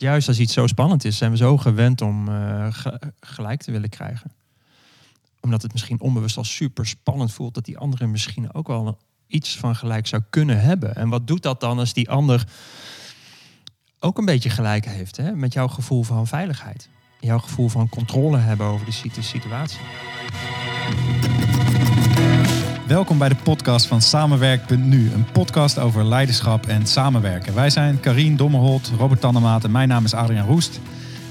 juist als iets zo spannend is, zijn we zo gewend om uh, gelijk te willen krijgen. Omdat het misschien onbewust al super spannend voelt dat die andere misschien ook wel iets van gelijk zou kunnen hebben. En wat doet dat dan als die ander ook een beetje gelijk heeft hè? met jouw gevoel van veiligheid? Jouw gevoel van controle hebben over de situatie. Welkom bij de podcast van Samenwerk.nu, een podcast over leiderschap en samenwerken. Wij zijn Karien Dommerholt, Robert Tannemaat en mijn naam is Adriaan Roest.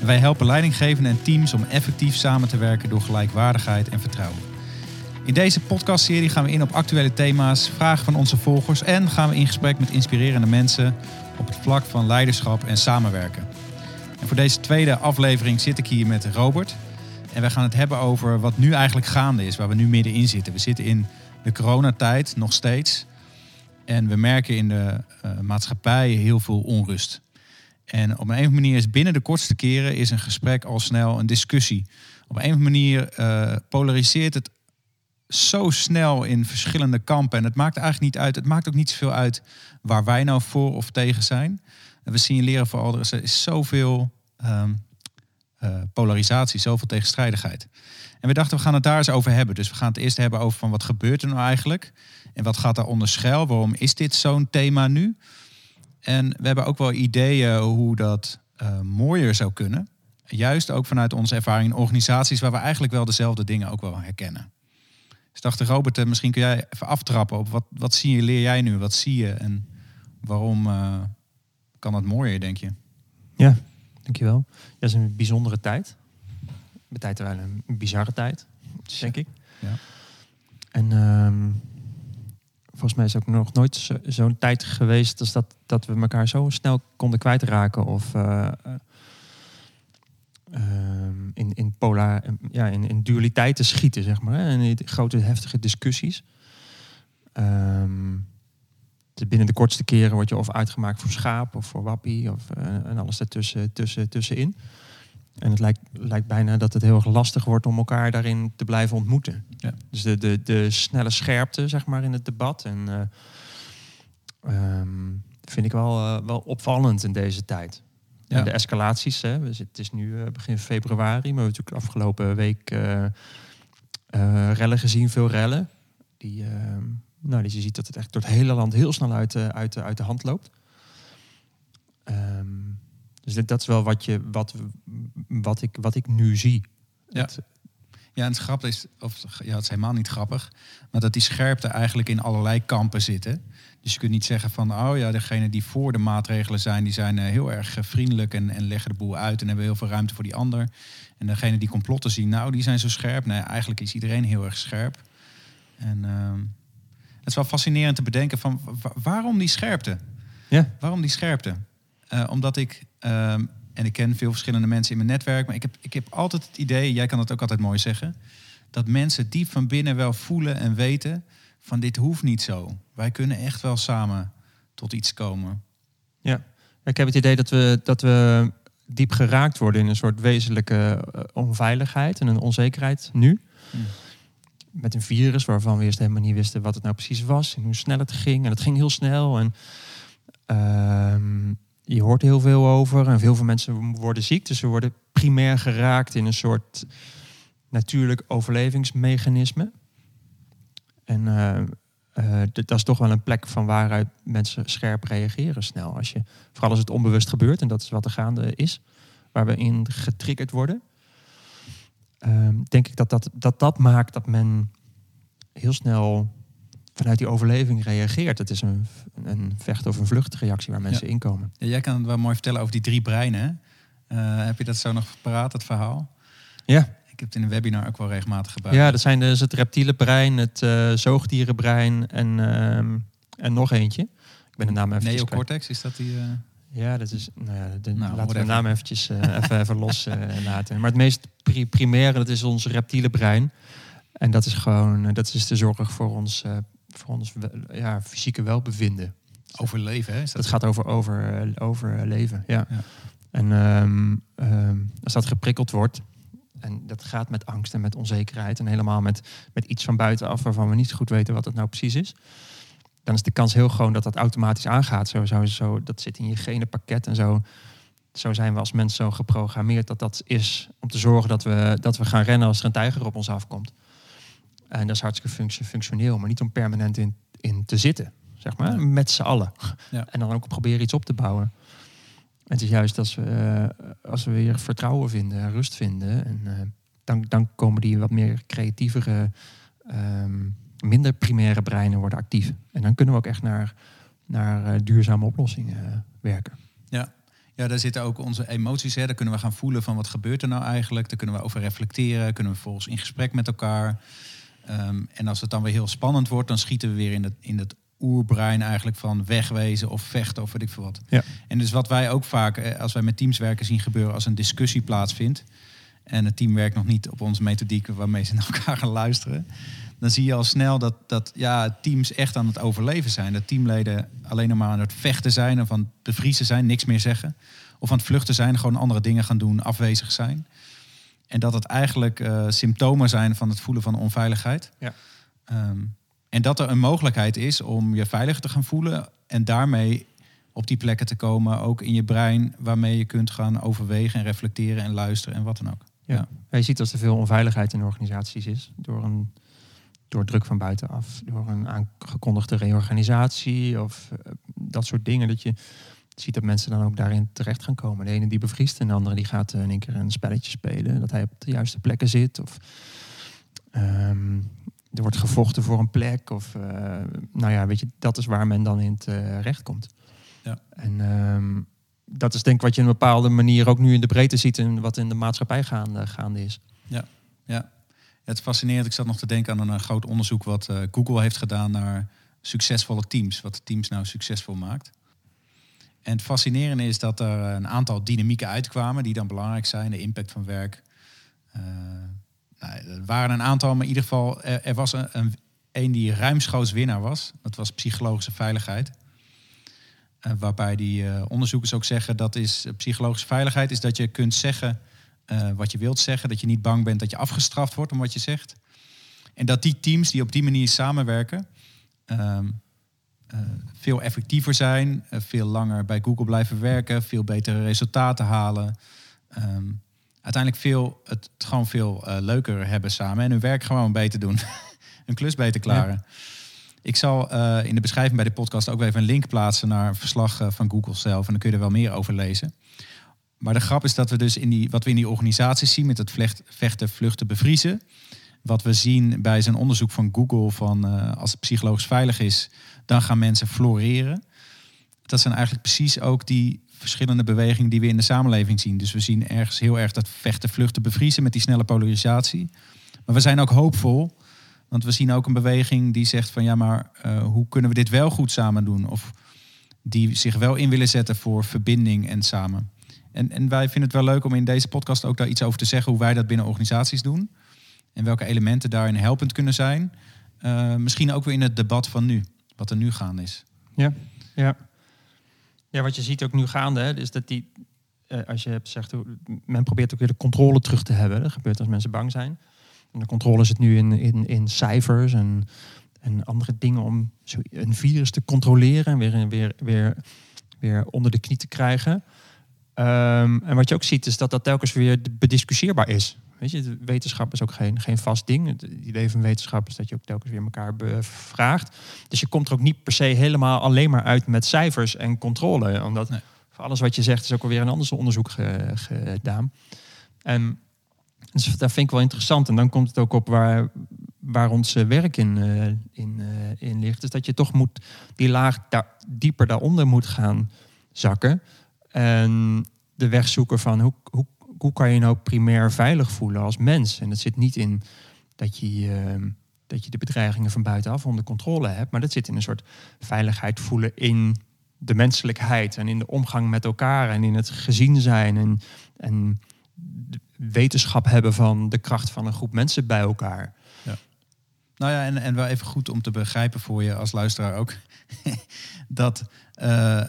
wij helpen leidinggevenden en teams om effectief samen te werken door gelijkwaardigheid en vertrouwen. In deze podcastserie gaan we in op actuele thema's, vragen van onze volgers en gaan we in gesprek met inspirerende mensen op het vlak van leiderschap en samenwerken. En voor deze tweede aflevering zit ik hier met Robert. En we gaan het hebben over wat nu eigenlijk gaande is, waar we nu middenin zitten. We zitten in de coronatijd nog steeds. En we merken in de uh, maatschappij heel veel onrust. En op een of andere manier is binnen de kortste keren is een gesprek al snel een discussie. Op een of andere manier uh, polariseert het zo snel in verschillende kampen. En het maakt eigenlijk niet uit. Het maakt ook niet zoveel uit waar wij nou voor of tegen zijn. En we signaleren vooral, er is zoveel um, uh, polarisatie, zoveel tegenstrijdigheid. En we dachten, we gaan het daar eens over hebben. Dus we gaan het eerst hebben over van wat gebeurt er nou eigenlijk? En wat gaat onder schuil? Waarom is dit zo'n thema nu? En we hebben ook wel ideeën hoe dat uh, mooier zou kunnen. Juist ook vanuit onze ervaring in organisaties waar we eigenlijk wel dezelfde dingen ook wel herkennen. Dus dacht Robert, eh, misschien kun jij even aftrappen op wat, wat zie je, leer jij nu? Wat zie je en waarom kan dat mooier, denk je? Ja, dankjewel. Dat is een bijzondere tijd bij tijd wel een bizarre tijd, denk ik. Ja. En um, volgens mij is het ook nog nooit zo'n tijd geweest als dat, dat we elkaar zo snel konden kwijtraken. Of uh, in, in, pola, ja, in, in dualiteiten schieten, zeg maar. En in grote heftige discussies. Um, binnen de kortste keren word je of uitgemaakt voor schaap of voor wappie of, uh, en alles ertussen tussen, tussenin. En het lijkt, lijkt bijna dat het heel erg lastig wordt om elkaar daarin te blijven ontmoeten. Ja. Dus de, de, de snelle scherpte, zeg maar, in het debat. En uh, vind ik wel, uh, wel opvallend in deze tijd. Ja. En de escalaties, hè, het is nu begin februari, maar we hebben natuurlijk afgelopen week rellen gezien, veel rellen. Die, ehm, nou, die je ziet dat het echt door het hele land heel snel uit, uit, uit de hand loopt. Um, dus dat is wel wat, je, wat, wat, ik, wat ik nu zie. Ja. ja, en het grappig is, of ja, het is helemaal niet grappig, maar dat die scherpte eigenlijk in allerlei kampen zitten. Dus je kunt niet zeggen van, oh ja, degene die voor de maatregelen zijn, die zijn eh, heel erg eh, vriendelijk en, en leggen de boel uit en hebben heel veel ruimte voor die ander. En degene die complotten zien, nou, die zijn zo scherp. Nee, eigenlijk is iedereen heel erg scherp. En uh, het is wel fascinerend te bedenken van, waarom die scherpte? Ja. Waarom die scherpte? Uh, omdat ik Ehm, en ik ken veel verschillende mensen in mijn netwerk. Maar ik heb, ik heb altijd het idee, jij kan dat ook altijd mooi zeggen. Dat mensen diep van binnen wel voelen en weten van dit hoeft niet zo. Wij kunnen echt wel samen tot iets komen. Ja, ik heb het idee dat we, dat we diep geraakt worden in een soort wezenlijke eh, onveiligheid en een onzekerheid nu. Hmm. Met een virus waarvan we eerst helemaal niet wisten wat het nou precies was en hoe snel het ging. En het ging heel snel. En uh, je hoort heel veel over en veel van mensen worden ziek. Dus ze worden primair geraakt in een soort natuurlijk overlevingsmechanisme. En uh, uh, dat is toch wel een plek van waaruit mensen scherp reageren snel. Als je, vooral als het onbewust gebeurt, en dat is wat er gaande is, waar we in getriggerd worden. Uh, denk ik dat dat, dat dat maakt dat men heel snel vanuit die overleving reageert. Het is een, een vecht- of een vluchtreactie waar mensen ja. inkomen. Ja, jij kan het wel mooi vertellen over die drie breinen. Uh, heb je dat zo nog paraat, het verhaal? Ja. Ik heb het in een webinar ook wel regelmatig gebruikt. Ja, dat zijn dus het reptiele brein, het uh, zoogdierenbrein en, uh, en nog eentje. Ik ben de naam even Neocortex, is dat die... Uh... Ja, dat is. Nou ja, de, nou, laten we de naam eventjes even, even los laten. Maar het meest pri primaire, dat is ons reptiele brein. En dat is gewoon, dat is de zorg voor ons voor ons ja, fysieke welbevinden. Overleven, hè? Is dat het gaat over, over, eh, overleven, ja. ja. En um, um, als dat geprikkeld wordt, en dat gaat met angst en met onzekerheid en helemaal met, met iets van buitenaf waarvan we niet goed weten wat het nou precies is, dan is de kans heel groot dat dat automatisch aangaat. Zo, zo, zo, dat zit in je genenpakket en zo. zo zijn we als mensen zo geprogrammeerd dat dat is om te zorgen dat we, dat we gaan rennen als er een tijger op ons afkomt. En dat is hartstikke functie, functioneel, maar niet om permanent in, in te zitten, zeg maar, Ja. met z'n allen. Ja. En dan ook proberen iets op te bouwen. Het is juist als we, als we weer vertrouwen vinden, rust vinden, en, eh, dan, dan komen die wat meer creatievere, ehm, minder primaire breinen worden actief. En dan kunnen we ook echt naar, naar eh, duurzame oplossingen eh, werken. Ja, daar zitten ook onze emoties. Hè. Daar kunnen we gaan voelen van wat gebeurt er nou eigenlijk. Daar kunnen we over reflecteren. Kunnen we vervolgens in gesprek met elkaar. Ehm, en als het dan weer heel spannend wordt, dan schieten we weer in het, in het oerbrein eigenlijk van wegwezen of vechten of weet ik veel wat. Ja. En dus wat wij ook vaak, eh, als wij met teams werken, zien gebeuren als een discussie plaatsvindt. En het team werkt nog niet op onze methodiek waarmee ze naar elkaar gaan luisteren. Dan zie je al snel dat, dat ja, teams echt aan het overleven zijn. Dat teamleden alleen nog maar aan het vechten zijn of aan het bevriezen zijn, niks meer zeggen. Of aan het vluchten zijn, gewoon andere dingen gaan doen, afwezig zijn. En dat het eigenlijk eh, symptomen zijn van het voelen van onveiligheid. Ja. Ehm, en dat er een mogelijkheid is om je veiliger te gaan voelen en daarmee op die plekken te komen, ook in je brein, waarmee je kunt gaan overwegen en reflecteren en luisteren en wat dan ook. Ja. Je ziet dat er veel onveiligheid in organisaties is. Door, een, door druk van buitenaf. Door een aangekondigde reorganisatie. Of eh, dat soort dingen. Dat je ziet dat mensen dan ook daarin terecht gaan komen. De ene die bevriest en de andere die gaat eh, in één keer een spelletje spelen. Dat hij op de juiste plekken zit. Of ehm, er wordt gevochten voor een plek. Of eh, nou ja, weet je, dat is waar men dan in terecht komt. Ja. En ehm, dat is denk ik wat je in een bepaalde manier ook nu in de breedte ziet en wat in de maatschappij gaande, gaande is. Ja, het is fascinerend. Ik zat nog te denken aan een, eh, groot onderzoek wat eh, Google heeft gedaan naar succesvolle teams. Wat teams nou succesvol maakt. En het fascinerende is dat er een aantal dynamieken uitkwamen die dan belangrijk zijn. De impact van werk. Eh, nou, er waren een aantal, maar in ieder geval, er, was een, een, die ruimschoots winnaar was. Dat was psychologische veiligheid. Waarbij die onderzoekers ook zeggen dat is psychologische veiligheid is dat je kunt zeggen eh, wat je wilt zeggen, dat je niet bang bent dat je afgestraft wordt om wat je zegt. En dat die teams die op die manier samenwerken ehm, eh, veel effectiever zijn, eh, veel langer bij Google blijven werken, veel betere resultaten halen. Ehm, uiteindelijk veel, het gewoon veel leuker hebben samen en hun werk gewoon beter doen. hun klus beter klaren. Ik zal in de beschrijving bij de podcast ook even een link plaatsen naar een verslag van Google zelf. En dan kun je er wel meer over lezen. Maar de grap is dat we dus in die, wat we in die organisaties zien met het vlecht, vechten, vluchten, bevriezen. Wat we zien bij zijn onderzoek van Google van eh, als het psychologisch veilig is, dan gaan mensen floreren. Dat zijn eigenlijk precies ook die verschillende bewegingen die we in de samenleving zien. Dus we zien ergens heel erg dat vechten, vluchten, bevriezen met die snelle polarisatie. Maar we zijn ook hoopvol, want we zien ook een beweging die zegt van ja, maar eh, hoe kunnen we dit wel goed samen doen? Of die zich wel in willen zetten voor verbinding en samen. En, en wij vinden het wel leuk om in deze podcast ook daar iets over te zeggen hoe wij dat binnen organisaties doen. En welke elementen daarin helpend kunnen zijn. Eh, misschien ook weer in het debat van nu, wat er nu gaande is. Ja, ja. ja wat je ziet ook nu gaande, hè, is dat die, eh, als je hebt zegt, men probeert ook weer de controle terug te hebben. Dat gebeurt als mensen bang zijn. En de controle zit nu in, in, in cijfers en, en andere dingen om zo een virus te controleren en weer, weer, weer, weer onder de knie te krijgen. Ehm, en wat je ook ziet, is dat dat telkens weer bediscussieerbaar is. Weet je, wetenschap is ook geen, geen vast ding. Het idee van wetenschap is dat je ook telkens weer elkaar bevraagt. Dus je komt er ook niet per se helemaal alleen maar uit met cijfers en controle. Omdat Nee. voor alles wat je zegt is ook alweer een ander onderzoek ge- gedaan. En dus dat vind ik wel interessant. En dan komt het ook op waar, waar ons eh, werk in, eh, in, eh, in ligt. Dus dat je toch moet die laag daar, dieper daaronder moet gaan zakken. En de weg zoeken van hoe, hoe, hoe kan je nou primair veilig voelen als mens? En dat zit niet in dat je, eh, dat je de bedreigingen van buitenaf onder controle hebt. Maar dat zit in een soort veiligheid voelen in de menselijkheid. En in de omgang met elkaar. En in het gezien zijn. En, en wetenschap hebben van de kracht van een groep mensen bij elkaar. Nou ja, en, en wel even goed om te begrijpen voor je als luisteraar ook. dat eh, eh,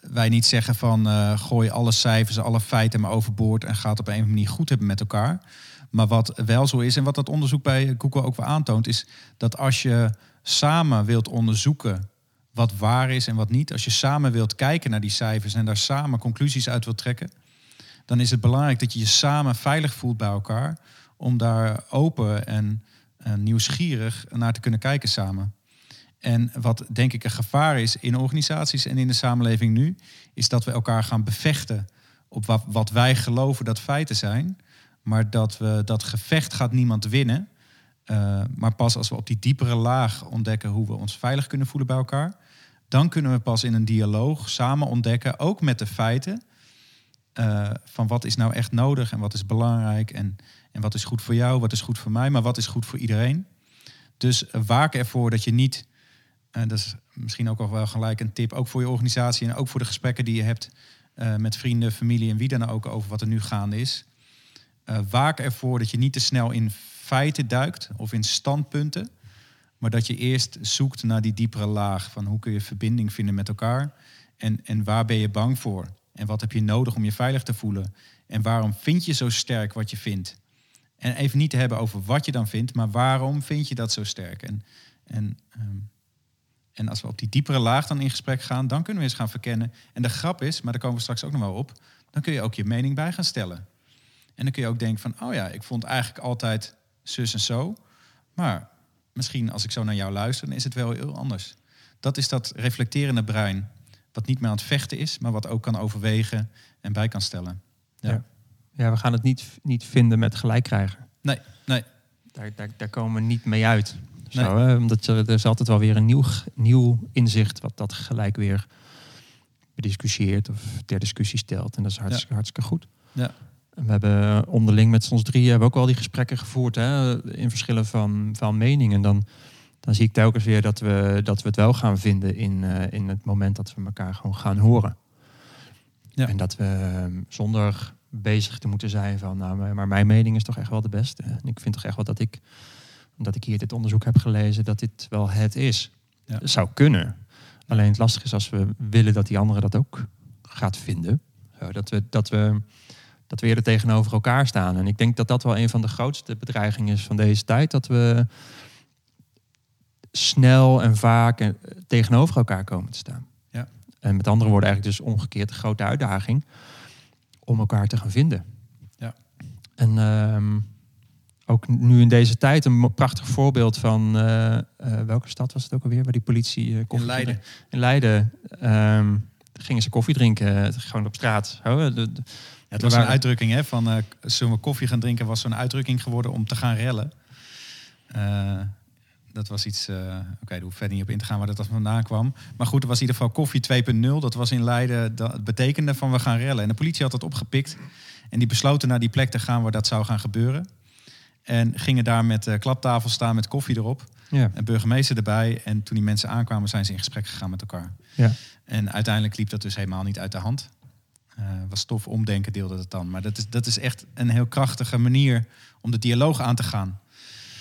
wij niet zeggen van eh, gooi alle cijfers, alle feiten maar overboord en ga het op een of manier goed hebben met elkaar. Maar wat wel zo is en wat dat onderzoek bij Google ook wel aantoont, is dat als je samen wilt onderzoeken wat waar is en wat niet. Als je samen wilt kijken naar die cijfers en daar samen conclusies uit wilt trekken, dan is het belangrijk dat je je samen veilig voelt bij elkaar. Om daar open en, en nieuwsgierig naar te kunnen kijken samen. En wat denk ik een gevaar is in organisaties en in de samenleving nu, is dat we elkaar gaan bevechten op wat, wij geloven dat feiten zijn. Maar dat we dat gevecht gaat niemand winnen. Uh, maar pas als we op die diepere laag ontdekken hoe we ons veilig kunnen voelen bij elkaar, dan kunnen we pas in een dialoog samen ontdekken, ook met de feiten, uh, van wat is nou echt nodig en wat is belangrijk en, en wat is goed voor jou, wat is goed voor mij, maar wat is goed voor iedereen. Dus waak ervoor dat je niet, en dat is misschien ook al wel gelijk een tip, ook voor je organisatie en ook voor de gesprekken die je hebt uh, met vrienden, familie en wie dan ook over wat er nu gaande is. Uh, waak ervoor dat je niet te snel in feiten duikt of in standpunten, maar dat je eerst zoekt naar die diepere laag van hoe kun je verbinding vinden met elkaar en, en waar ben je bang voor en wat heb je nodig om je veilig te voelen en waarom vind je zo sterk wat je vindt. En even niet te hebben over wat je dan vindt, maar waarom vind je dat zo sterk. En, en, um, en als we op die diepere laag dan in gesprek gaan, dan kunnen we eens gaan verkennen. En de grap is, maar daar komen we straks ook nog wel op, dan kun je ook je mening bij gaan stellen. En dan kun je ook denken van, oh ja, ik vond eigenlijk altijd zus en zo. Maar misschien als ik zo naar jou luister, dan is het wel heel anders. Dat is dat reflecterende brein, wat niet meer aan het vechten is, maar wat ook kan overwegen en bij kan stellen. Ja, ja. ja we gaan het niet, niet vinden met gelijk krijgen. Nee, nee. Daar, daar, daar komen we niet mee uit. Zo, hè? Omdat er, er is altijd wel weer een nieuw, nieuw inzicht wat dat gelijk weer bediscussieert of ter discussie stelt. En dat is hartstikke, ja. hartstikke goed. Ja. We hebben onderling met ons drie hebben ook wel die gesprekken gevoerd hè, in verschillen van, van meningen. Dan, dan zie ik telkens weer dat we, dat we het wel gaan vinden in, uh, in het moment dat we elkaar gewoon gaan horen. Ja. En dat we zonder bezig te moeten zijn van, nou, maar mijn mening is toch echt wel de beste. En ik vind toch echt wel dat ik, omdat ik hier dit onderzoek heb gelezen, dat dit wel het is. Ja. Dat zou kunnen. Alleen het lastige is als we willen dat die andere dat ook gaat vinden. Zo, dat we, dat we dat we eerder tegenover elkaar staan. En ik denk dat dat wel een van de grootste bedreigingen is van deze tijd. Dat we snel en vaak tegenover elkaar komen te staan. Ja. En met andere woorden eigenlijk dus omgekeerd de grote uitdaging om elkaar te gaan vinden. Ja. En um, ook nu in deze tijd een prachtig voorbeeld van uh, uh, welke stad was het ook alweer waar die politie uh, in Leiden. In Leiden um, gingen ze koffie drinken gewoon op straat. Zo, de, de, ja, het was een uitdrukking hè, van zullen we koffie gaan drinken, was zo'n uitdrukking geworden om te gaan rellen. Dat was iets, uh, oké, okay, daar hoef verder niet op in te gaan waar dat vandaan kwam. Maar goed, er was in ieder geval koffie 2.0. Dat was in Leiden, dat betekende van we gaan rellen. En de politie had dat opgepikt. En die besloten naar die plek te gaan waar dat zou gaan gebeuren. En gingen daar met uh, klaptafel staan met koffie erop. Ja. En burgemeester erbij. En toen die mensen aankwamen, zijn ze in gesprek gegaan met elkaar. Ja. En uiteindelijk liep dat dus helemaal niet uit de hand. Uh, was tof omdenken deelde het dan. Maar dat is, dat is echt een heel krachtige manier om de dialoog aan te gaan.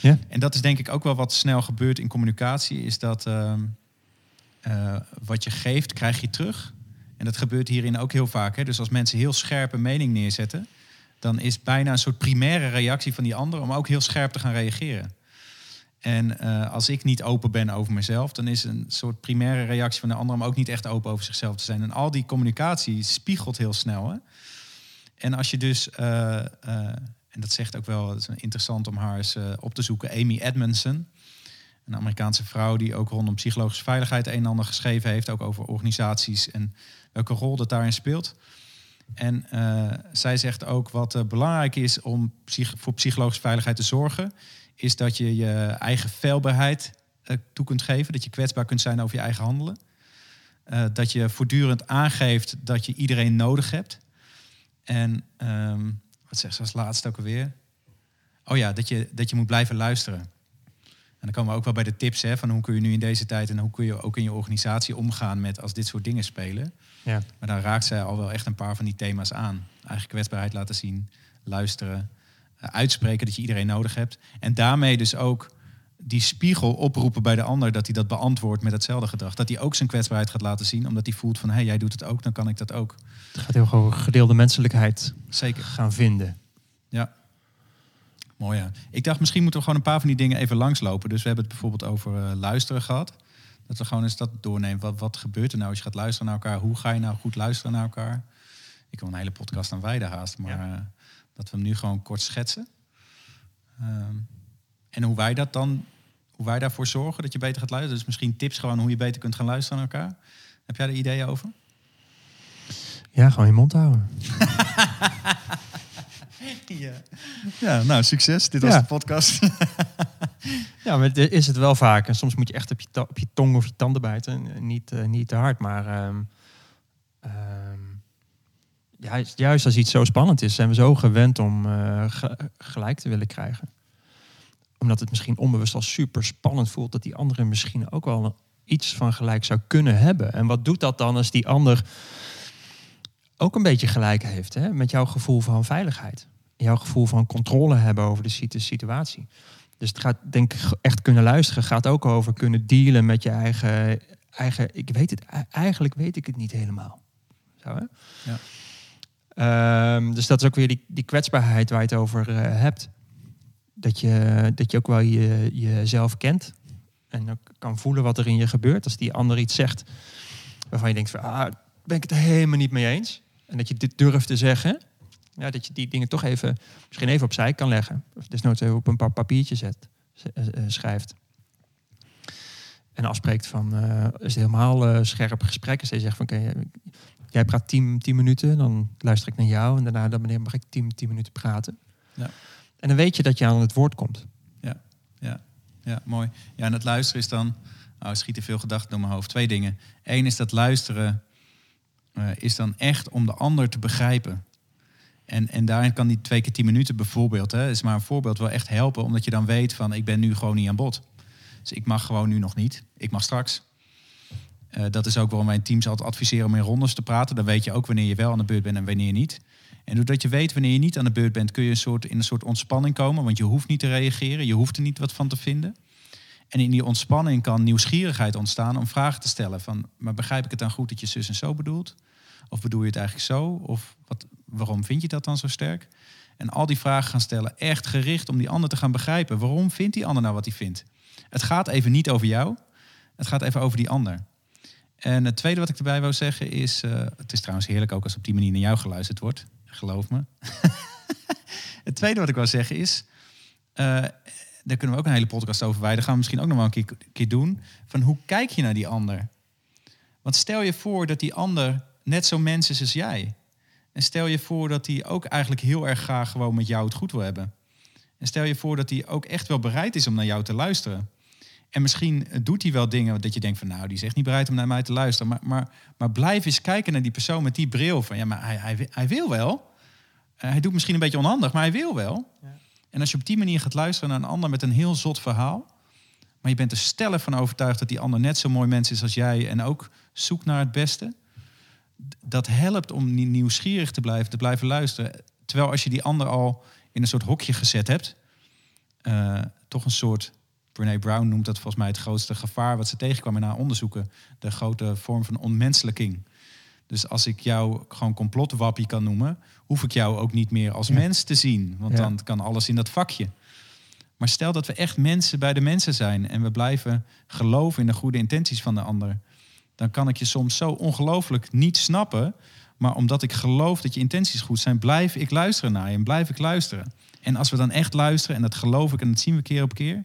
Ja. En dat is denk ik ook wel wat snel gebeurt in communicatie. Is dat uh, uh, wat je geeft, krijg je terug. En dat gebeurt hierin ook heel vaak. Hè? Dus als mensen heel scherpe mening neerzetten... dan is bijna een soort primaire reactie van die ander... om ook heel scherp te gaan reageren. En uh, als ik niet open ben over mezelf, dan is een soort primaire reactie van de ander om ook niet echt open over zichzelf te zijn. En al die communicatie spiegelt heel snel. Hè? En als je dus, uh, en dat zegt ook wel, het is interessant om haar eens op te zoeken, Amy Edmondson. Een Amerikaanse vrouw die ook rondom psychologische veiligheid een en ander geschreven heeft, ook over organisaties en welke rol dat daarin speelt. En zij zegt ook wat belangrijk is om voor psychologische veiligheid te zorgen, is dat je je eigen feilbaarheid uh, toe kunt geven. Dat je kwetsbaar kunt zijn over je eigen handelen. Dat je voortdurend aangeeft dat je iedereen nodig hebt. En um, wat zegt ze als laatste ook alweer? Oh ja, dat je, dat je moet blijven luisteren. En dan komen we ook wel bij de tips hè, van hoe kun je nu in deze tijd en hoe kun je ook in je organisatie omgaan met als dit soort dingen spelen. Ja. Maar dan raakt zij al wel echt een paar van die thema's aan. Eigen kwetsbaarheid laten zien, luisteren, uitspreken dat je iedereen nodig hebt. En daarmee dus ook die spiegel oproepen bij de ander dat hij dat beantwoordt met hetzelfde gedrag. Dat hij ook zijn kwetsbaarheid gaat laten zien, omdat hij voelt van hé, hey, jij doet het ook, dan kan ik dat ook. Het gaat heel gewoon gedeelde menselijkheid Zeker. gaan vinden. Ja. Mooi ja. Ik dacht misschien moeten we gewoon een paar van die dingen even langslopen. Dus we hebben het bijvoorbeeld over uh, luisteren gehad. Dat we gewoon eens dat doornemen. Wat, wat gebeurt er nou als je gaat luisteren naar elkaar? Hoe ga je nou goed luisteren naar elkaar? Ik wil een hele podcast aan wijden haast, maar Ja. eh, dat we hem nu gewoon kort schetsen. Ehm, en hoe wij dat dan, hoe wij daarvoor zorgen dat je beter gaat luisteren. Dus misschien tips gewoon hoe je beter kunt gaan luisteren naar elkaar. Heb jij er ideeën over? Ja, gewoon je mond houden. Ja, ja nou succes. Dit was de podcast. Ja, maar dit is het wel vaak. En soms moet je echt op je, op je tong of je tanden bijten. En niet, eh, niet te hard. Maar ehm, juist, juist als iets zo spannend is, zijn we zo gewend om eh, ge- gelijk te willen krijgen. Omdat het misschien onbewust al super spannend voelt dat die andere misschien ook wel iets van gelijk zou kunnen hebben. En wat doet dat dan als die ander ook een beetje gelijk heeft hè? met jouw gevoel van veiligheid? Jouw gevoel van controle hebben over de situ- situatie. Dus het gaat, denk ik, echt kunnen luisteren. Gaat ook over kunnen dealen met je eigen. eigen ik weet het, e- eigenlijk weet ik het niet helemaal. Zo, hè? Ja. Ehm, dus dat is ook weer die, die kwetsbaarheid waar je het over eh, hebt. Dat je, dat je ook wel je, jezelf kent. En ook kan voelen wat er in je gebeurt. Als die ander iets zegt waarvan je denkt van, ah, ben ik het helemaal niet mee eens. En dat je dit durft te zeggen. Ja, dat je die dingen toch even, misschien even opzij kan leggen. Of desnoods even op een paar papiertje zet, eh, eh, schrijft. En afspreekt van, eh is het helemaal scherp gesprek. Als je zegt van, oké, jij praat 10 minuten, dan luister ik naar jou. En daarna dan meneer, mag ik 10 minuten praten. Ja. En dan weet je dat je aan het woord komt. Ja, mooi. Ja, en het luisteren is dan... Er schieten veel gedachten door mijn hoofd. Twee dingen. Eén is dat luisteren eh, is dan echt om de ander te begrijpen. En, en daarin kan die twee keer tien minuten bijvoorbeeld... Hè, is maar een voorbeeld wel echt helpen. Omdat je dan weet van ik ben nu gewoon niet aan bod. Dus ik mag gewoon nu nog niet. Ik mag straks. Eh, dat is ook waarom mijn teams altijd adviseren om in rondes te praten. Dan weet je ook wanneer je wel aan de beurt bent en wanneer niet. En doordat je weet wanneer je niet aan de beurt bent, kun je een soort, in een soort ontspanning komen. Want je hoeft niet te reageren, je hoeft er niet wat van te vinden. En in die ontspanning kan nieuwsgierigheid ontstaan om vragen te stellen. Van, maar begrijp ik het dan goed dat je zus en zo bedoelt? Of bedoel je het eigenlijk zo? Of wat, waarom vind je dat dan zo sterk? En al die vragen gaan stellen, echt gericht om die ander te gaan begrijpen. Waarom vindt die ander nou wat hij vindt? Het gaat even niet over jou, het gaat even over die ander. En het tweede wat ik erbij wou zeggen is... eh, het is trouwens heerlijk ook als op die manier naar jou geluisterd wordt. Geloof me. het tweede wat ik wou zeggen is... eh, daar kunnen we ook een hele podcast over wijden. gaan we misschien ook nog wel een keer, keer doen. Van hoe kijk je naar die ander? Want stel je voor dat die ander net zo mens is als jij. En stel je voor dat hij ook eigenlijk heel erg graag gewoon met jou het goed wil hebben. En stel je voor dat hij ook echt wel bereid is om naar jou te luisteren. En misschien doet hij wel dingen dat je denkt van nou, die is echt niet bereid om naar mij te luisteren. Maar, maar, maar blijf eens kijken naar die persoon met die bril van ja, maar hij, hij, hij wil wel. Eh, hij doet misschien een beetje onhandig, maar hij wil wel. Ja. En als je op die manier gaat luisteren naar een ander met een heel zot verhaal, maar je bent er stellig van overtuigd dat die ander net zo mooi mens is als jij en ook zoekt naar het beste, dat helpt om nie- nieuwsgierig te blijven, te blijven luisteren. Terwijl als je die ander al in een soort hokje gezet hebt, eh, toch een soort Brene Brown noemt dat volgens mij het grootste gevaar wat ze tegenkwam in haar onderzoeken. De grote vorm van onmenselijking. Dus als ik jou gewoon complotwappie kan noemen, hoef ik jou ook niet meer als Ja. mens te zien. Want Ja. dan kan alles in dat vakje. Maar stel dat we echt mensen bij de mensen zijn en we blijven geloven in de goede intenties van de ander. Dan kan ik je soms zo ongelooflijk niet snappen. Maar omdat ik geloof dat je intenties goed zijn, blijf ik luisteren naar je en blijf ik luisteren. En als we dan echt luisteren, en dat geloof ik en dat zien we keer op keer,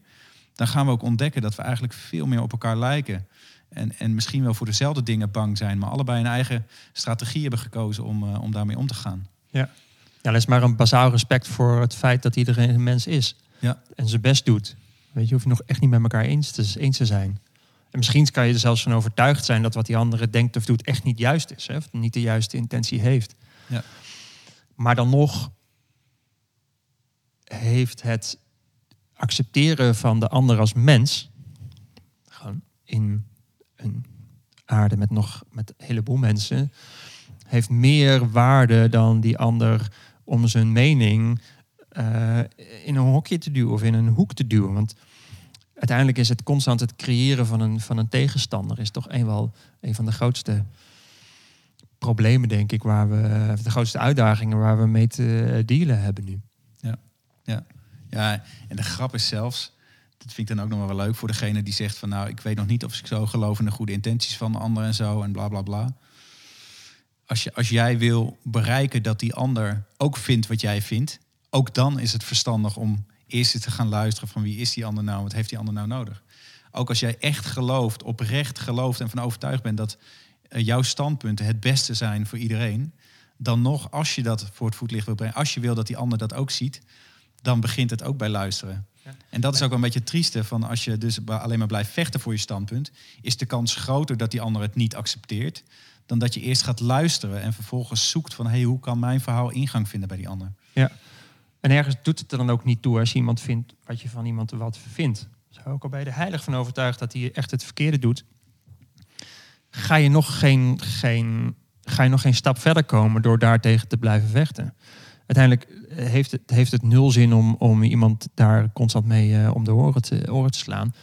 dan gaan we ook ontdekken dat we eigenlijk veel meer op elkaar lijken. En, en misschien wel voor dezelfde dingen bang zijn, maar allebei een eigen strategie hebben gekozen om, eh, om daarmee om te gaan. Ja, dat is maar een bazaal respect voor het feit dat iedereen een mens is. Ja. En zijn best doet. Weet je, hoef je nog echt niet met elkaar eens te, eens te zijn. En misschien kan je er zelfs van overtuigd zijn dat wat die andere denkt of doet echt niet juist is. Hè? Of niet de juiste intentie heeft. Ja. Maar dan nog heeft het accepteren van de ander als mens, gewoon in een aarde met nog met een heleboel mensen, heeft meer waarde dan die ander om zijn mening eh, in een hokje te duwen of in een hoek te duwen. Want uiteindelijk is het constant het creëren van een, van een tegenstander is toch een, wel een van de grootste problemen, denk ik, waar we de grootste uitdagingen waar we mee te dealen hebben nu. Ja, en de grap is zelfs dat vind ik dan ook nog wel leuk voor degene die zegt van nou, ik weet nog niet of ik zo geloof in de goede intenties van de ander en zo en bla bla bla. Als, je, als jij wil bereiken dat die ander ook vindt wat jij vindt, ook dan is het verstandig om eerst te gaan luisteren van wie is die ander nou, wat heeft die ander nou nodig. Ook als jij echt gelooft, oprecht gelooft en van overtuigd bent dat eh, jouw standpunten het beste zijn voor iedereen, dan nog als je dat voor het voetlicht wil brengen, als je wil dat die ander dat ook ziet, dan begint het ook bij luisteren. En dat is ook een beetje het trieste van als je dus alleen maar blijft vechten voor je standpunt, is de kans groter dat die ander het niet accepteert, dan dat je eerst gaat luisteren en vervolgens zoekt van hey, hoe kan mijn verhaal ingang vinden bij die ander. Ja. En ergens doet het er dan ook niet toe als je iemand vindt wat je van iemand wat vindt. Zo ook al je er heilig van overtuigd dat hij echt het verkeerde doet, ga je nog geen, geen, ga je nog geen stap verder komen door daartegen te blijven vechten. Uiteindelijk heeft het, heeft het nul zin om, om iemand daar constant mee uh, om de oren te, oren te slaan.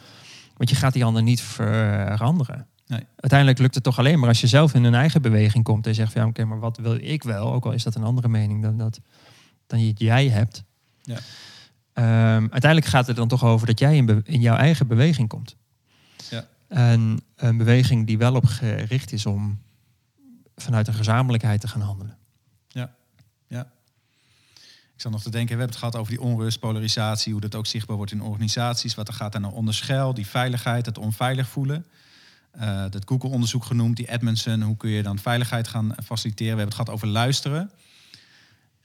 Want je gaat die ander niet veranderen. Nee. Uiteindelijk lukt het toch alleen maar als je zelf in een eigen beweging komt en zegt van ja, oké, maar wat wil ik wel? Ook al is dat een andere mening dan, dat, dan jij hebt. Ja. Um, uiteindelijk gaat het dan toch over dat jij in, in jouw eigen beweging komt. Ja. En een beweging die wel op gericht is om vanuit een gezamenlijkheid te gaan handelen. Ja, ja. Ik zal nog te denken, we hebben het gehad over die onrust, polarisatie, hoe dat ook zichtbaar wordt in organisaties. Wat er gaat daar nou onder schuil, die veiligheid, het onveilig voelen. Dat Google-onderzoek genoemd, die Edmondson, hoe kun je dan veiligheid gaan faciliteren. We hebben het gehad over luisteren.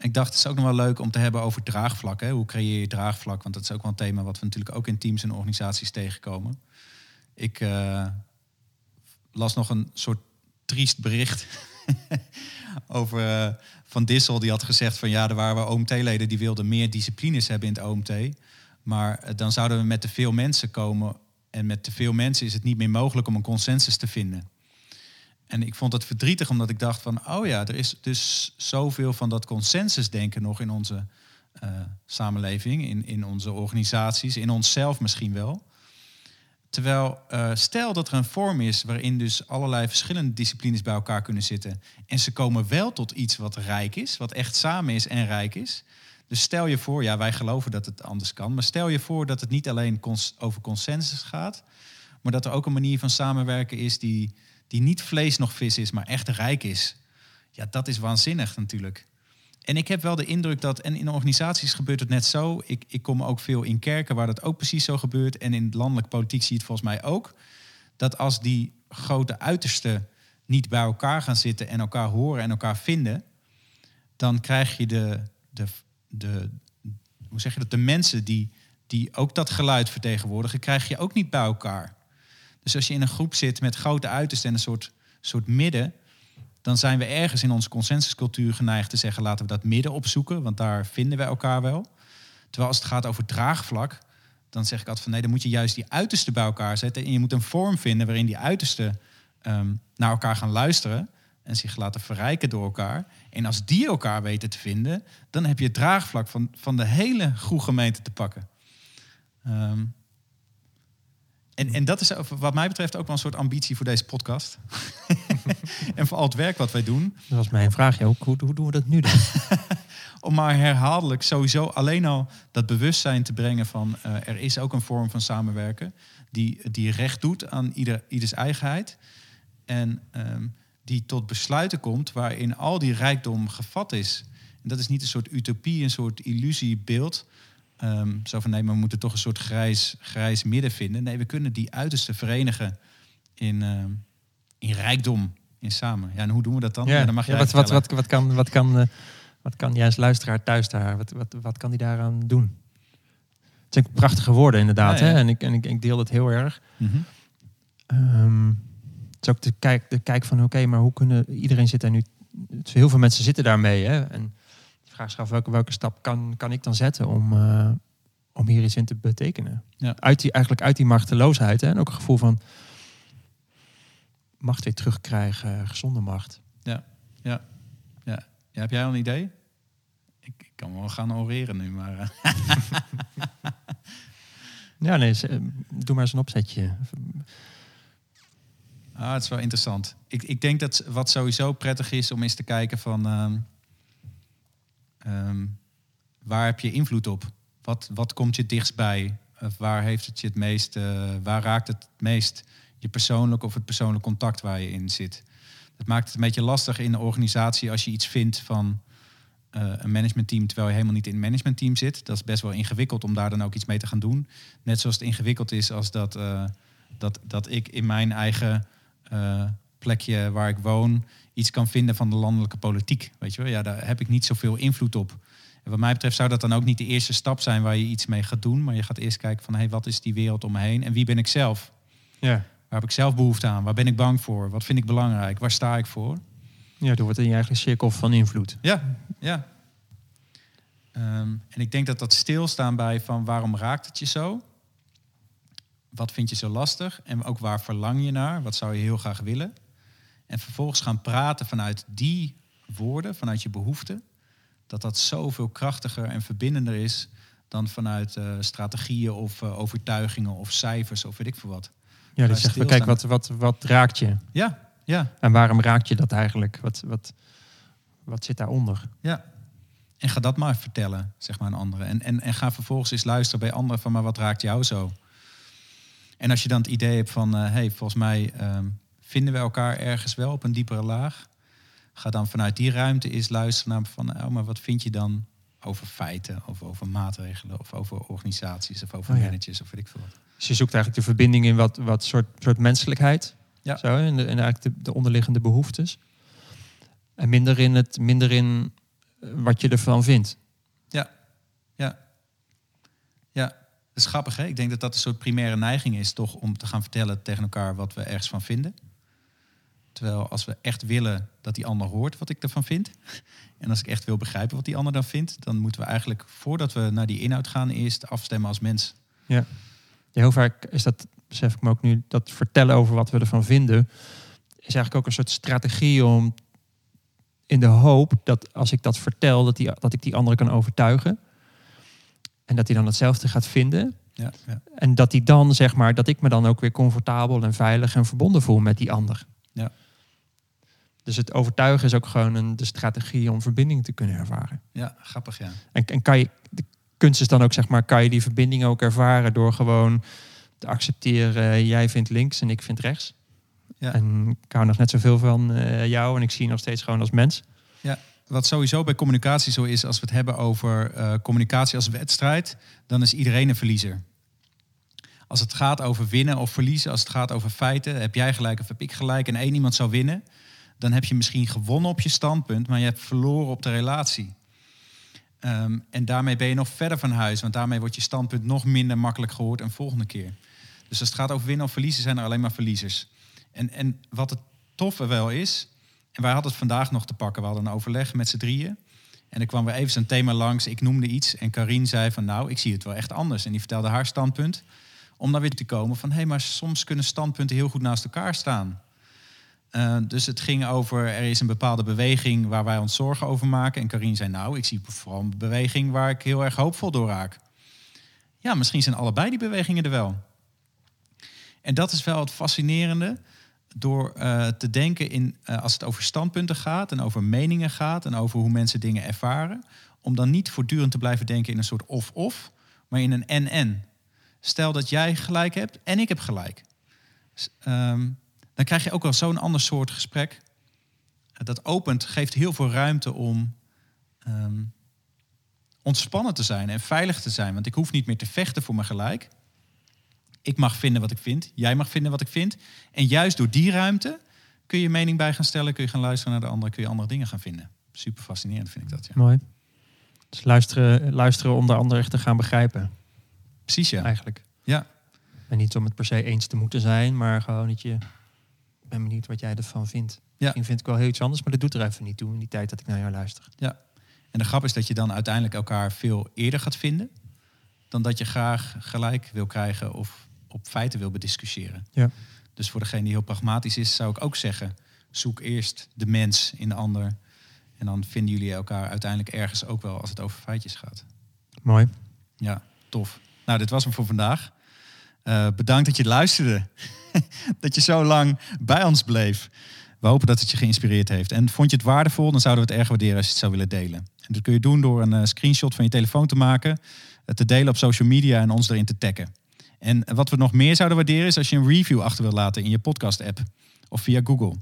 Ik dacht, het is ook nog wel leuk om te hebben over draagvlak. Hè? Hoe creëer je draagvlak? Want dat is ook wel een thema wat we natuurlijk ook in teams en organisaties tegenkomen. Ik uh, las nog een soort triest bericht over uh, Van Dissel. Die had gezegd van ja, er waren OMT-leden die wilden meer disciplines hebben in het OMT. Maar dan zouden we met te veel mensen komen. En met te veel mensen is het niet meer mogelijk om een consensus te vinden. En ik vond het verdrietig omdat ik dacht van, oh ja, er is dus zoveel van dat consensusdenken nog in onze uh, samenleving, in, in onze organisaties, in onszelf misschien wel. Terwijl uh, stel dat er een vorm is waarin dus allerlei verschillende disciplines bij elkaar kunnen zitten en ze komen wel tot iets wat rijk is, wat echt samen is en rijk is. Dus stel je voor, ja, wij geloven dat het anders kan, maar stel je voor dat het niet alleen over consensus gaat, maar dat er ook een manier van samenwerken is die, die niet vlees nog vis is, maar echt rijk is. Ja, dat is waanzinnig natuurlijk. En ik heb wel de indruk dat, en in organisaties gebeurt het net zo. Ik, ik kom ook veel in kerken waar dat ook precies zo gebeurt. En in landelijk politiek zie je het volgens mij ook. Dat als die grote uitersten niet bij elkaar gaan zitten en elkaar horen en elkaar vinden, dan krijg je de, de, de, hoe zeg je dat, de mensen die, die ook dat geluid vertegenwoordigen, krijg je ook niet bij elkaar. Dus als je in een groep zit met grote uitersten en een soort, soort midden, dan zijn we ergens in onze consensuscultuur geneigd te zeggen: laten we dat midden opzoeken, want daar vinden we elkaar wel. Terwijl als het gaat over draagvlak, dan zeg ik altijd van nee, dan moet je juist die uitersten bij elkaar zetten. En je moet een vorm vinden waarin die uitersten um, naar elkaar gaan luisteren en zich laten verrijken door elkaar. En als die elkaar weten te vinden, dan heb je het draagvlak van, van de hele groep gemeente te pakken. Um, en, en dat is wat mij betreft ook wel een soort ambitie voor deze podcast. en voor al het werk wat wij doen. Dat was mijn vraag. Ja, hoe, hoe, doen we dat nu dan? Om maar herhaaldelijk sowieso alleen al dat bewustzijn te brengen van uh, er is ook een vorm van samenwerken die, die recht doet aan ieder, ieders eigenheid. En um, die tot besluiten komt waarin al die rijkdom gevat is. En dat is niet een soort utopie, een soort illusiebeeld. Um, zo van nee, maar we moeten toch een soort grijs, grijs midden vinden. Nee, we kunnen die uiterste verenigen in, uh, in rijkdom, in samen. Ja, en hoe doen we dat dan? Ja, dan mag je ja, wat, wat, wat, wat, kan, wat, kan, uh, wat kan als luisteraar thuis daar, wat, wat, wat kan die daaraan doen? Het zijn prachtige woorden inderdaad. Ja, Hè? En, ik, en ik, ik deel het heel erg. Mm -hmm. um, is ook de kijk, de kijk van oké, okay, maar hoe kunnen iedereen zit daar nu. Heel veel mensen zitten daarmee. Hè? En vraag zich af welke, welke stap kan, kan ik dan zetten om, uh, om hier iets in te betekenen. Ja. Uit die, eigenlijk uit die machteloosheid hè, en ook een gevoel van macht weer terugkrijgen, gezonde macht. Ja, ja, ja. ja heb jij al een idee? Ik, ik kan wel gaan oreren nu, maar. Eh. ja, nee, eh, doe maar eens een opzetje. Ah, het is wel interessant. Ik, ik denk dat wat sowieso prettig is om eens te kijken van. Uh, Um, waar heb je invloed op? Wat, wat komt je dichtstbij? Of waar heeft het je het meest, eh, waar raakt het het meest je persoonlijk of het persoonlijk contact waar je in zit? Dat maakt het een beetje lastig in de organisatie als je iets vindt van eh, een managementteam terwijl je helemaal niet in een managementteam zit. Dat is best wel ingewikkeld om daar dan ook iets mee te gaan doen. Net zoals het ingewikkeld is als dat, eh, dat, dat ik in mijn eigen eh, plekje waar ik woon iets kan vinden van de landelijke politiek. Weet je wel? Ja, daar heb ik niet zoveel invloed op. En wat mij betreft zou dat dan ook niet de eerste stap zijn waar je iets mee gaat doen. Maar je gaat eerst kijken van hey, wat is die wereld om me heen en wie ben ik zelf? Ja. Waar heb ik zelf behoefte aan? Waar ben ik bang voor? Wat vind ik belangrijk? Waar sta ik voor? Ja, door wordt in je eigen cirkel van invloed. Ja, ja. Ehm, en ik denk dat dat stilstaan bij van waarom raakt het je zo? Wat vind je zo lastig? En ook waar verlang je naar? Wat zou je heel graag willen? En vervolgens gaan praten vanuit die woorden, vanuit je behoeften. Dat dat zoveel krachtiger en verbindender is dan vanuit eh, strategieën of eh, overtuigingen of cijfers of weet ik veel wat. Ja, dus zeg, kijk, wat, wat, wat raakt je? Ja, ja, En waarom raakt je dat eigenlijk? Wat, wat, wat zit daaronder? ja. En ga dat maar vertellen, zeg maar aan anderen. En, en, en ga vervolgens eens luisteren bij anderen van, maar wat raakt jou zo? En als je dan het idee hebt van, hé, hey, volgens mij ehm, vinden we elkaar ergens wel op een diepere laag. Ga dan vanuit die ruimte eens luisteren naar van, oh, maar wat vind je dan over feiten, of over maatregelen, of over organisaties, of over Oh ja. managers, of weet ik veel wat. Dus je zoekt eigenlijk de verbinding in wat, wat soort, soort menselijkheid. Ja. Zo, en, de, en eigenlijk de, de onderliggende behoeftes. En minder in, het, minder in eh, wat je ervan vindt. Ja. Is grappig hè. Ik denk dat dat een soort primaire neiging is toch om te gaan vertellen tegen elkaar wat we ergens van vinden. Terwijl als we echt willen dat die ander hoort wat ik ervan vind. En als ik echt wil begrijpen wat die ander dan vindt, dan moeten we eigenlijk voordat we naar die inhoud gaan, eerst afstemmen als mens. Ja, heel vaak is dat, besef ik me ook nu, dat vertellen over wat we ervan vinden, is eigenlijk ook een soort strategie om in de hoop dat als ik dat vertel, dat, die, dat ik die andere kan overtuigen. En dat hij dan hetzelfde gaat vinden. Ja, ja. En dat die dan, zeg maar, dat ik me dan ook weer comfortabel en veilig en verbonden voel met die ander. Ja. Dus het overtuigen is ook gewoon een, de strategie om verbinding te kunnen ervaren. ja grappig ja. En, en kan je, de kunst is dan ook, zeg maar, kan je die verbinding ook ervaren door gewoon te accepteren, jij vindt links en ik vind rechts. Ja. En ik hou nog net zoveel van eh, jou en ik zie je nog steeds gewoon als mens. Wat sowieso bij communicatie zo is, als we het hebben over eh, communicatie als wedstrijd, dan is iedereen een verliezer. Als het gaat over winnen of verliezen, als het gaat over feiten, heb jij gelijk of heb ik gelijk en één iemand zou winnen, dan heb je misschien gewonnen op je standpunt, maar je hebt verloren op de relatie. Ehm, en daarmee ben je nog verder van huis, want daarmee wordt je standpunt nog minder makkelijk gehoord een volgende keer. Dus als het gaat over winnen of verliezen, zijn er alleen maar verliezers. En, en wat het toffe wel is, en wij hadden het vandaag nog te pakken. We hadden een overleg met z'n drieën. En er kwam weer even zo'n thema langs. Ik noemde iets en Karine zei van nou, ik zie het wel echt anders. En die vertelde haar standpunt. Om dan weer te komen van hé, hey, maar soms kunnen standpunten heel goed naast elkaar staan. Eh, dus het ging over, er is een bepaalde beweging waar wij ons zorgen over maken. En Karine zei nou, ik zie vooral een beweging waar ik heel erg hoopvol door raak. Ja, misschien zijn allebei die bewegingen er wel. En dat is wel het fascinerende door eh, te denken in, eh, als het over standpunten gaat en over meningen gaat en over hoe mensen dingen ervaren, om dan niet voortdurend te blijven denken in een soort of-of, maar in een en-en. Stel dat jij gelijk hebt en ik heb gelijk. Ehm, dan krijg je ook wel zo'n ander soort gesprek. Dat opent, geeft heel veel ruimte om ehm, ontspannen te zijn en veilig te zijn. Want ik hoef niet meer te vechten voor mijn gelijk. Ik mag vinden wat ik vind. Jij mag vinden wat ik vind. En juist door die ruimte kun je mening bij gaan stellen. Kun je gaan luisteren naar de ander. Kun je andere dingen gaan vinden. Super fascinerend vind ik dat. Ja. Mooi. Dus luisteren, luisteren om de ander echt te gaan begrijpen, Precies ja. eigenlijk. Ja, En niet om het per se eens te moeten zijn, maar gewoon dat je... Ik ben benieuwd wat jij ervan vindt. Misschien vind ik wel heel iets anders, maar dat doet er even niet toe in die tijd dat ik naar jou luister. En de grap is dat je dan uiteindelijk elkaar veel eerder gaat vinden. Dan dat je graag gelijk wil krijgen of op feiten wil bediscussiëren. Ja. Dus voor degene die heel pragmatisch is, zou ik ook zeggen: zoek eerst de mens in de ander. En dan vinden jullie elkaar uiteindelijk ergens ook wel als het over feitjes gaat. Mooi. Ja, tof. Nou, dit was hem voor vandaag. Eh, bedankt dat je luisterde. dat je zo lang bij ons bleef. We hopen dat het je geïnspireerd heeft. En vond je het waardevol, dan zouden we het erg waarderen als je het zou willen delen. En dat kun je doen door een eh, screenshot van je telefoon te maken, het te delen op social media en ons erin te taggen. En wat we nog meer zouden waarderen is als je een review achter wilt laten in je podcast-app of via Google.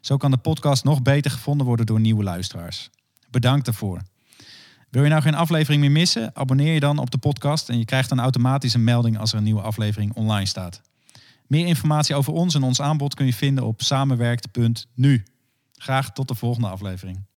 Zo kan de podcast nog beter gevonden worden door nieuwe luisteraars. Bedankt daarvoor. Wil je nou geen aflevering meer missen? Abonneer je dan op de podcast en je krijgt dan automatisch een melding als er een nieuwe aflevering online staat. Meer informatie over ons en ons aanbod kun je vinden op samenwerkt.nu. Graag tot de volgende aflevering.